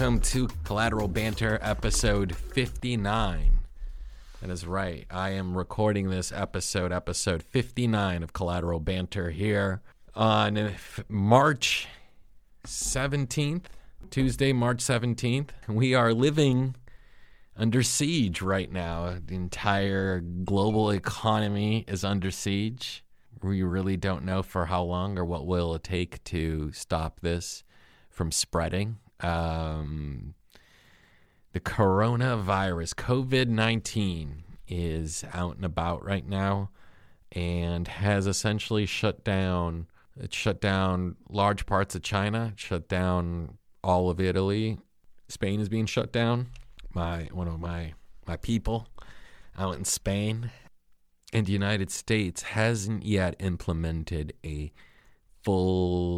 Welcome. To Collateral Banter episode 59. That is right. I am recording this episode, episode 59 of Collateral Banter here on March 17th, Tuesday, March 17th. We are living under siege right now. The entire global economy is under siege. We really don't know for how long or what will it take to stop this from spreading. Um, the coronavirus, COVID 19, is out and about right now and has essentially shut down. It shut down large parts of China, shut down all of Italy. Spain is being shut down. My one of my my people out in Spain and the United States hasn't yet implemented a full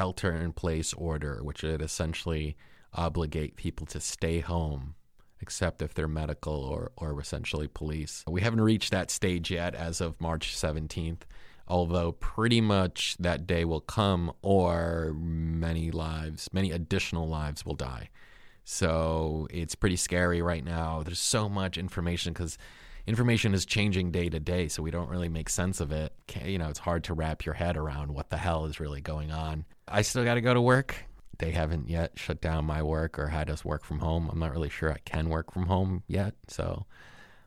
shelter in place order, which would essentially obligate people to stay home, except if they're medical or, or essentially police. We haven't reached that stage yet as of March 17th, although pretty much that day will come, or many lives, many additional lives will die. So it's pretty scary right now. There's so much information because information is changing day to day, so we don't really make sense of it. You know, it's hard to wrap your head around what the hell is really going on. I still got to go to work. They haven't yet shut down my work or had us work from home. I'm not really sure I can work from home yet, so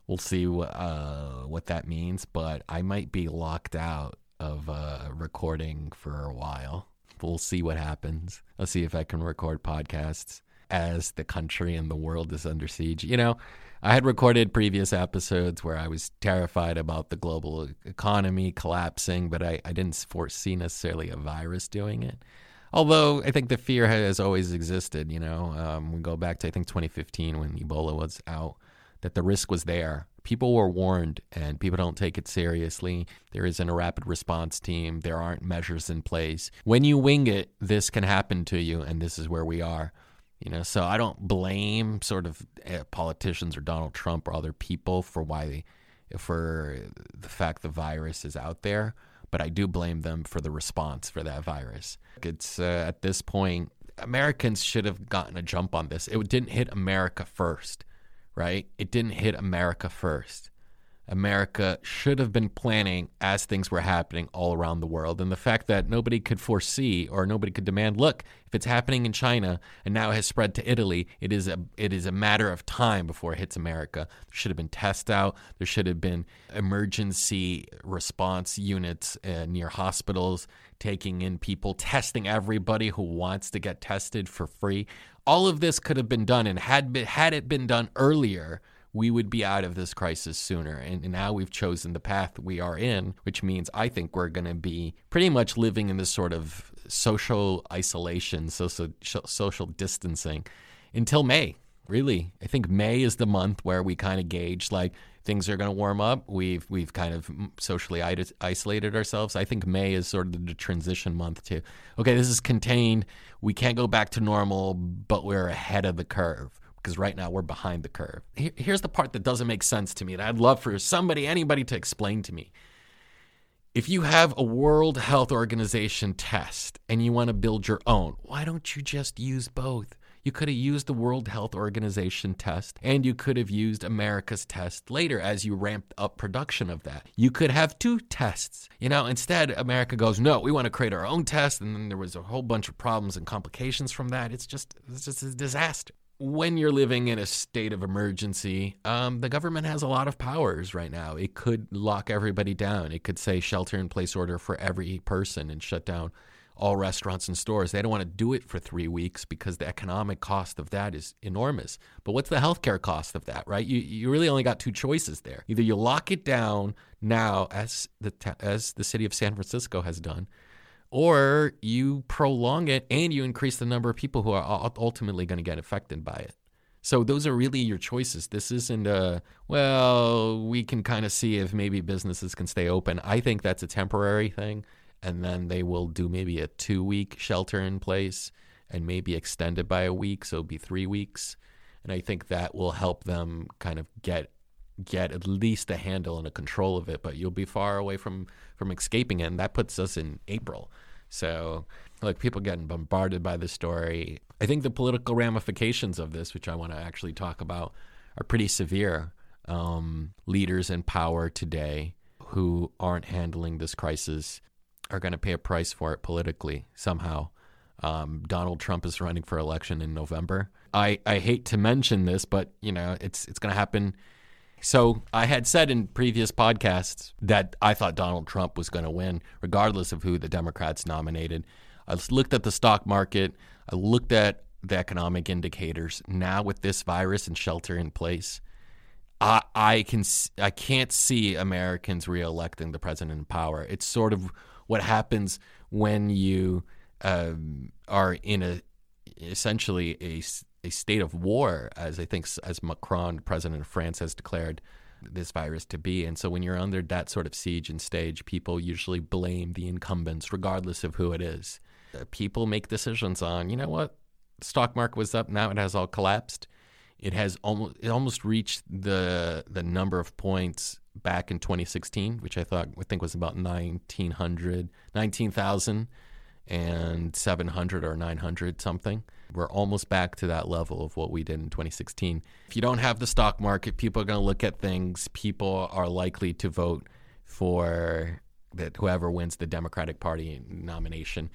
we'll see uh, what that means. But I might be locked out of uh, recording for a while. We'll see what happens. I'll see if I can record podcasts as the country and the world is under siege. You know, I had recorded previous episodes where I was terrified about the global economy collapsing, but I, I didn't foresee necessarily a virus doing it. Although I think the fear has always existed, you know, um, we go back to I think 2015 when Ebola was out, that the risk was there. People were warned, and people don't take it seriously. There isn't a rapid response team. There aren't measures in place. When you wing it, this can happen to you, and this is where we are. You know, so I don't blame sort of eh, politicians or Donald Trump or other people for why they, for the fact the virus is out there, but I do blame them for the response for that virus. It's uh, at this point, Americans should have gotten a jump on this. It didn't hit America first, right? It didn't hit America first. America should have been planning as things were happening all around the world. And the fact that nobody could foresee or nobody could demand, look, if it's happening in China and now has spread to Italy, it is a it is a matter of time before it hits America. There should have been test out. There should have been emergency response units uh, near hospitals taking in people, testing everybody who wants to get tested for free. All of this could have been done, and had been, had it been done earlier we would be out of this crisis sooner. And, now we've chosen the path we are in, which means I think we're going to be pretty much living in this sort of social isolation, social, social distancing until May. Really, I think May is the month where we kind of gauge like things are going to warm up. We've we've kind of socially isolated ourselves. I think May is sort of the transition month to okay, this is contained. We can't go back to normal, but we're ahead of the curve because right now we're behind the curve. Here's the part that doesn't make sense to me, and I'd love for somebody, anybody to explain to me. If you have a World Health Organization test and you want to build your own, why don't you just use both? You could have used the World Health Organization test and you could have used America's test later as you ramped up production of that. You could have two tests. You know, instead, America goes, no, we want to create our own test. And then there was a whole bunch of problems and complications from that. It's just, it's just a disaster when you're living in a state of emergency, um, the government has a lot of powers right now. It could lock everybody down. It could say shelter in place order for every person and shut down all restaurants and stores. They don't want to do it for three weeks because the economic cost of that is enormous. But what's the healthcare cost of that, right? You, you really only got two choices there. Either you lock it down now, as the, as the city of San Francisco has done, or you prolong it and you increase the number of people who are ultimately going to get affected by it. So those are really your choices. This isn't a well, we can kind of see if maybe businesses can stay open. I think that's a temporary thing and then they will do maybe a 2-week shelter in place and maybe extend it by a week, so it'll be 3 weeks. And I think that will help them kind of get get at least a handle and a control of it, but you'll be far away from from escaping it and that puts us in April. So, like, people getting bombarded by the story. I think the political ramifications of this, which I want to actually talk about, are pretty severe. Um, leaders in power today who aren't handling this crisis are going to pay a price for it politically somehow. Um, Donald Trump is running for election in November. I, I hate to mention this, but you know it's it's going to happen. So I had said in previous podcasts that I thought Donald Trump was going to win, regardless of who the Democrats nominated. I looked at the stock market. I looked at the economic indicators. Now with this virus and shelter in place, I, I can I can't see Americans reelecting the president in power. It's sort of what happens when you um, are in a essentially a, a state of war, as I think as Macron, president of France, has declared this virus to be. And so when you're under that sort of siege and stage, people usually blame the incumbents, regardless of who it is. Uh, people make decisions on, you know what, stock market was up, now it has all collapsed. It has almost it almost reached the the number of points back in 2016, which I thought I think was about 1900, 19,000 and 700 or 900 something. We're almost back to that level of what we did in 2016. If you don't have the stock market, people are going to look at things. People are likely to vote for that whoever wins the Democratic Party nomination,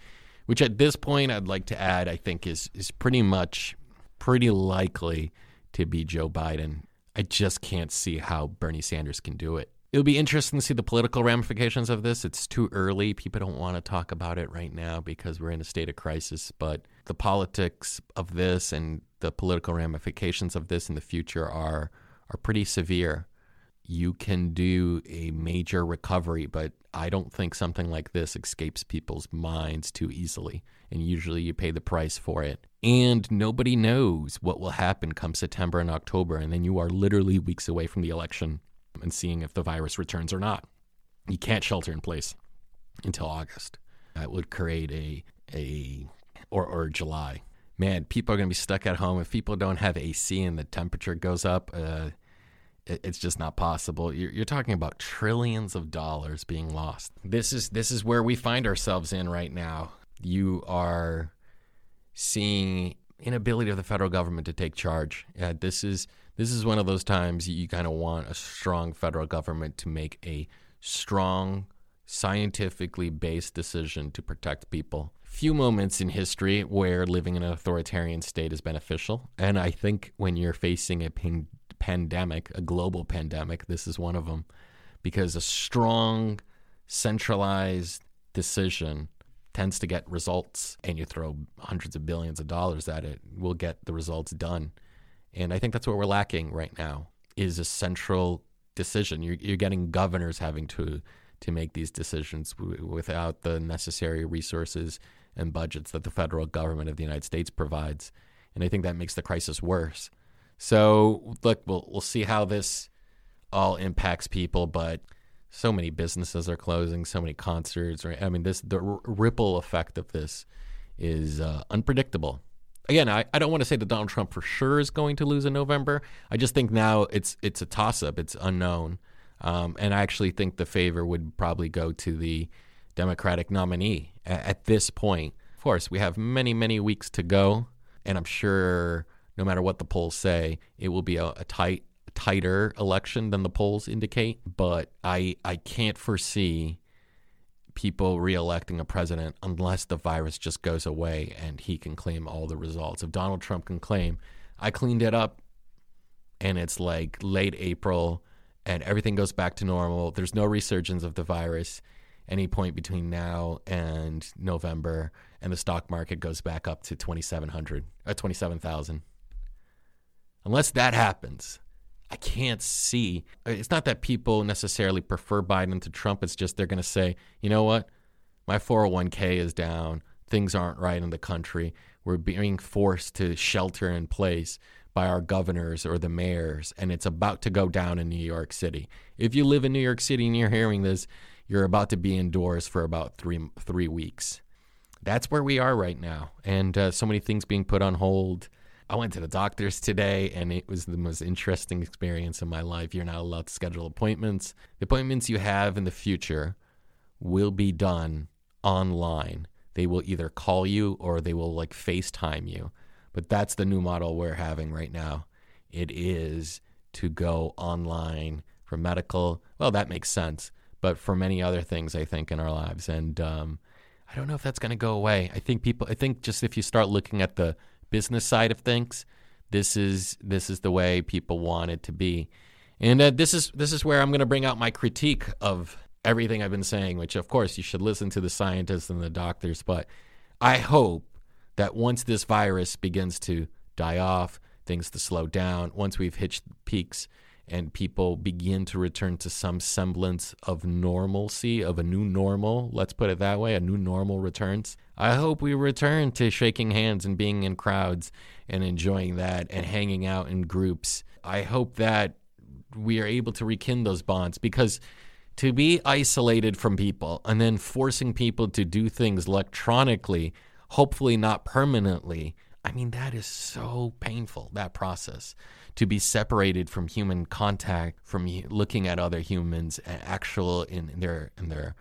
which at this point I'd like to add I think is is pretty much pretty likely to be Joe Biden. I just can't see how Bernie Sanders can do it it'll be interesting to see the political ramifications of this. It's too early. People don't want to talk about it right now because we're in a state of crisis. But the politics of this and the political ramifications of this in the future are are pretty severe. You can do a major recovery, but I don't think something like this escapes people's minds too easily. And usually you pay the price for it. And nobody knows what will happen come September and October. And then you are literally weeks away from the election and seeing if the virus returns or not. You can't shelter in place until August. That would create a a or or July. Man, people are going to be stuck at home if people don't have AC and the temperature goes up. Uh, it, it's just not possible. You're, you're talking about trillions of dollars being lost. This is this is where we find ourselves in right now. You are seeing inability of the federal government to take charge. Uh, this is this is one of those times you kind of want a strong federal government to make a strong, scientifically based decision to protect people. Few moments in history where living in an authoritarian state is beneficial. And I think when you're facing a pan- pandemic, a global pandemic, this is one of them. Because a strong, centralized decision tends to get results, and you throw hundreds of billions of dollars at it, we'll get the results done. And I think that's what we're lacking right now is a central decision. You're, you're getting governors having to to make these decisions w- without the necessary resources and budgets that the federal government of the United States provides. And I think that makes the crisis worse. So, look, we'll we'll see how this all impacts people, but so many businesses are closing, so many concerts. Right? I mean, this the r- ripple effect of this is uh, unpredictable again, I, I don't want to say that Donald Trump for sure is going to lose in November. I just think now it's it's a toss up. It's unknown, um, and I actually think the favor would probably go to the Democratic nominee at, at this point. Of course, we have many many weeks to go, and I'm sure no matter what the polls say, it will be a, a tight tighter election than the polls indicate. But I I can't foresee people reelecting a president unless the virus just goes away and he can claim all the results. If Donald Trump can claim, I cleaned it up and it's like late April and everything goes back to normal, there's no resurgence of the virus any point between now and November, and the stock market goes back up to 2,700, uh, 27,000. Unless that happens, I can't see. It's not that people necessarily prefer Biden to Trump. It's just they're going to say, you know what? My 401k is down. Things aren't right in the country. We're being forced to shelter in place by our governors or the mayors, and it's about to go down in New York City. If you live in New York City and you're hearing this, you're about to be indoors for about three three weeks. That's where we are right now, and uh, so many things being put on hold. I went to the doctor's today and it was the most interesting experience in my life. You're not allowed to schedule appointments. The appointments you have in the future will be done online they will either call you or they will like FaceTime you. But that's the new model we're having right now. It is to go online for medical. Well, that makes sense, but for many other things, I think in our lives, and um, I don't know if that's going to go away. I think people. I think just if you start looking at the business side of things, this is this is the way people want it to be, and uh, this is this is where I'm going to bring out my critique of everything I've been saying. Which, of course, you should listen to the scientists and the doctors, but I hope that once this virus begins to die off, things to slow down, once we've hit peaks and people begin to return to some semblance of normalcy, of a new normal, let's put it that way, a new normal returns. I hope we return to shaking hands and being in crowds and enjoying that and hanging out in groups. I hope that we are able to rekindle those bonds because to be isolated from people and then forcing people to do things electronically, hopefully not permanently, I mean, that is so painful, that process. To be separated from human contact, from looking at other humans, actual in their in their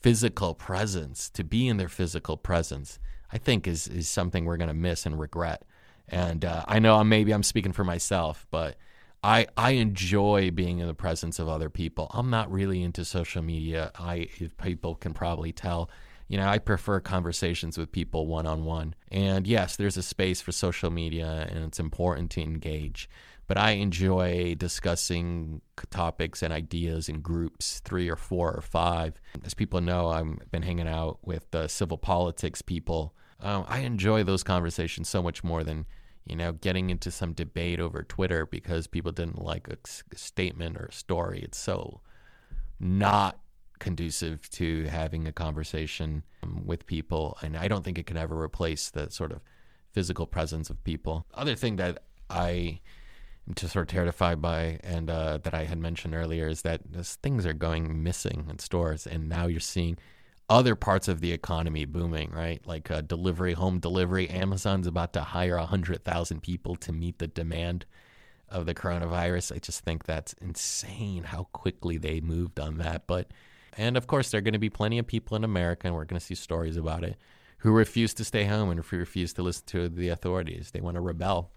physical presence, to be in their physical presence, I think is is something we're gonna miss and regret. And uh, I know maybe I'm speaking for myself, but I I enjoy being in the presence of other people. I'm not really into social media. I people can probably tell you know, I prefer conversations with people one on one. And yes, there's a space for social media and it's important to engage. But I enjoy discussing topics and ideas in groups, three or four or five. As people know, I've been hanging out with the civil politics people. Um, I enjoy those conversations so much more than you know, getting into some debate over Twitter because people didn't like a, a statement or a story. It's so not conducive to having a conversation um, with people. And I don't think it can ever replace the sort of physical presence of people. Other thing that I am just sort of terrified by and uh, that I had mentioned earlier is that things are going missing in stores. And now you're seeing other parts of the economy booming, right? Like uh, delivery, home delivery. Amazon's about to hire 100,000 people to meet the demand of the coronavirus. I just think that's insane how quickly they moved on that. But and of course, there are going to be plenty of people in America, and we're going to see stories about it, who refuse to stay home and refuse to listen to the authorities. They want to rebel.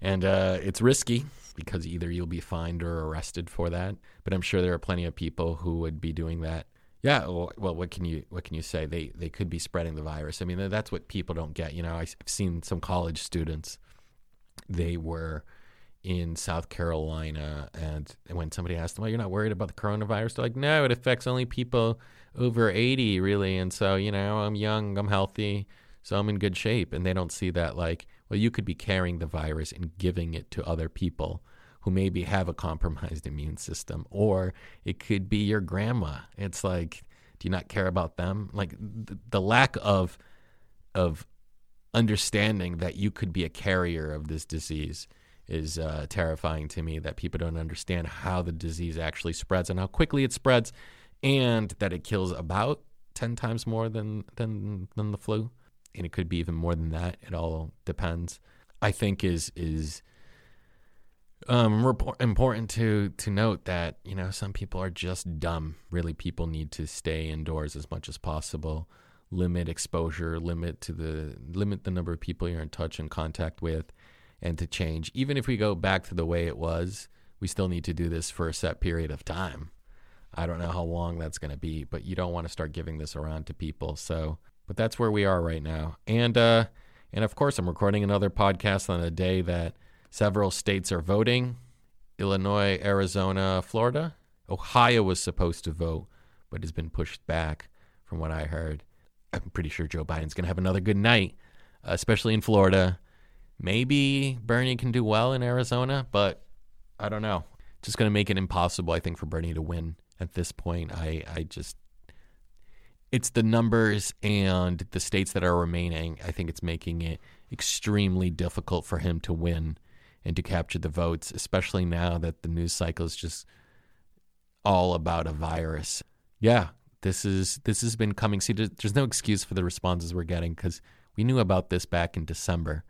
And uh, it's risky because either you'll be fined or arrested for that. But I'm sure there are plenty of people who would be doing that. Yeah, well, well, what can you what can you say? They they could be spreading the virus. I mean, that's what people don't get. You know, I've seen some college students. They were in South Carolina, and when somebody asked them, "Well, you're not worried about the coronavirus?" They're like, "No, it affects only people over 80, really." And so, you know, I'm young, I'm healthy, so I'm in good shape. And they don't see that like, well, you could be carrying the virus and giving it to other people who maybe have a compromised immune system, or it could be your grandma. It's like, do you not care about them? Like the, the lack of of understanding that you could be a carrier of this disease is uh, terrifying to me that people don't understand how the disease actually spreads and how quickly it spreads, and that it kills about ten times more than than than the flu, and it could be even more than that. It all depends. I think is is um, report, important to to note that you know some people are just dumb. Really, people need to stay indoors as much as possible. Limit exposure, limit to the limit the number of people you're in touch and contact with and to change. Even if we go back to the way it was, we still need to do this for a set period of time. I don't know how long that's going to be, but you don't want to start giving this around to people. So, but that's where we are right now. And uh and of course, I'm recording another podcast on a day that several states are voting. Illinois, Arizona, Florida. Ohio was supposed to vote, but has been pushed back from what I heard. I'm pretty sure Joe Biden's going to have another good night, especially in Florida. Maybe Bernie can do well in Arizona, but I don't know. Just going to make it impossible, I think, for Bernie to win at this point. I, I just, it's the numbers and the states that are remaining. I think it's making it extremely difficult for him to win and to capture the votes, especially now that the news cycle is just all about a virus. Yeah, this is this has been coming. See, there's no excuse for the responses we're getting because we knew about this back in December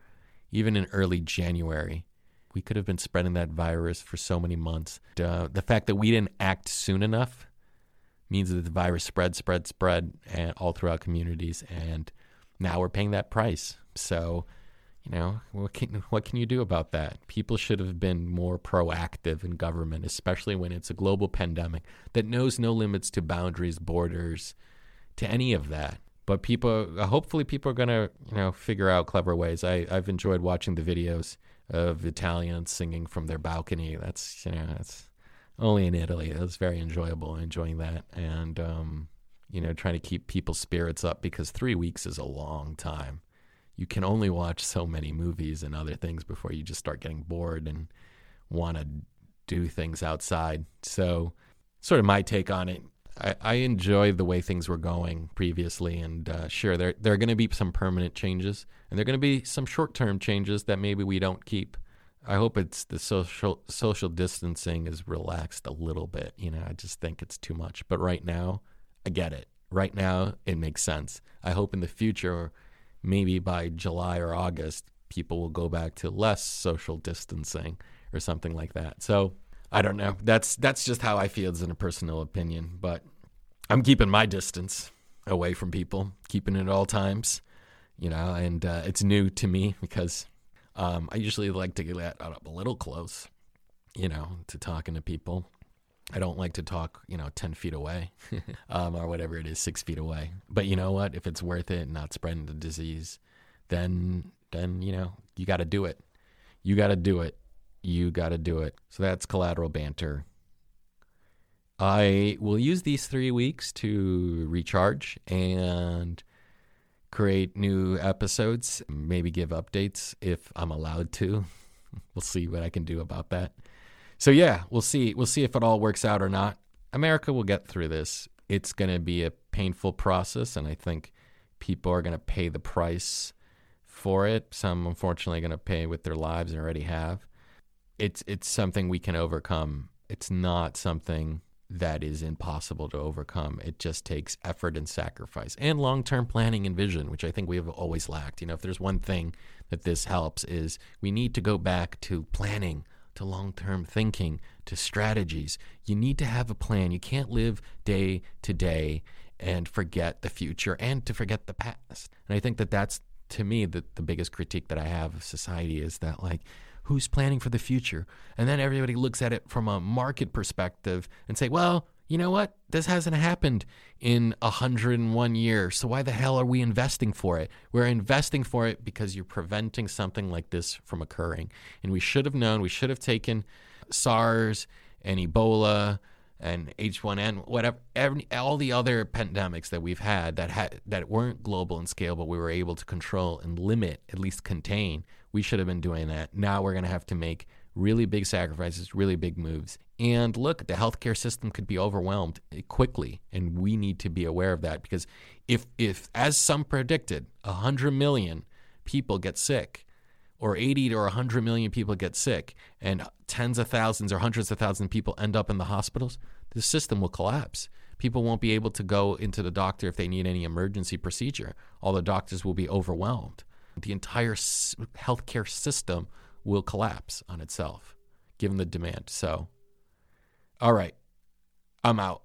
even in early January. We could have been spreading that virus for so many months. Uh, the fact that we didn't act soon enough means that the virus spread, spread, spread, and all throughout communities. And now we're paying that price. So, you know, what can what can you do about that? People should have been more proactive in government, especially when it's a global pandemic that knows no limits to boundaries, borders, to any of that. But people, hopefully, people are gonna, you know, figure out clever ways. I I've enjoyed watching the videos of Italians singing from their balcony. That's you know, that's only in Italy. It was very enjoyable, enjoying that, and um, you know, trying to keep people's spirits up because three weeks is a long time you can only watch so many movies and other things before you just start getting bored and want to do things outside. So, sort of my take on it. I, I enjoyed the way things were going previously, and uh, sure, there there are going to be some permanent changes, and there are going to be some short term changes that maybe we don't keep. I hope it's the social social distancing is relaxed a little bit. You know, I just think it's too much. But right now, I get it. Right now, it makes sense. I hope in the future maybe by July or August, people will go back to less social distancing or something like that. So I don't know. That's that's just how I feel as in a personal opinion. But I'm keeping my distance away from people, keeping it at all times. You know, and uh, it's new to me because um, I usually like to get up a little close, you know, to talking to people. I don't like to talk, you know, 10 feet away um, or whatever it is, six feet away. But you know what? If it's worth it, and not spreading the disease, then, then, you know, you got to do it. You got to do it. You got to do it. So that's collateral banter. I will use these three weeks to recharge and create new episodes, maybe give updates if I'm allowed to. we'll see what I can do about that. So yeah, we'll see. We'll see if it all works out or not. America will get through this. It's going to be a painful process, and I think people are going to pay the price for it. Some, unfortunately, are going to pay with their lives and already have. It's it's something we can overcome. It's not something that is impossible to overcome. It just takes effort and sacrifice and long-term planning and vision, which I think we have always lacked. You know, if there's one thing that this helps is we need to go back to planning to long term thinking, to strategies. You need to have a plan. You can't live day to day and forget the future and to forget the past. And I think that that's, to me, the, the biggest critique that I have of society is that, like, who's planning for the future? And then everybody looks at it from a market perspective and say, well, you know what? This hasn't happened in 101 years. So why the hell are we investing for it? We're investing for it because you're preventing something like this from occurring. And we should have known, we should have taken SARS and Ebola and H1N, whatever, every, all the other pandemics that we've had that had that weren't global in scale, but we were able to control and limit, at least contain. We should have been doing that. Now we're going to have to make really big sacrifices, really big moves. And look, the healthcare system could be overwhelmed eh, quickly, and we need to be aware of that because if, if as some predicted, 100 million people get sick, or 80 or 100 million people get sick, and tens of thousands or hundreds of thousands of people end up in the hospitals, the system will collapse. People won't be able to go into the doctor if they need any emergency procedure. All the doctors will be overwhelmed. The entire healthcare system will collapse on itself given the demand. So, all right, I'm out.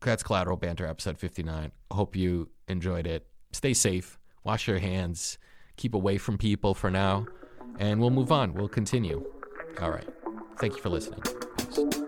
That's Collateral Banter, episode 59. Hope you enjoyed it. Stay safe, wash your hands, keep away from people for now, and we'll move on. We'll continue. All right. Thank you for listening. Peace.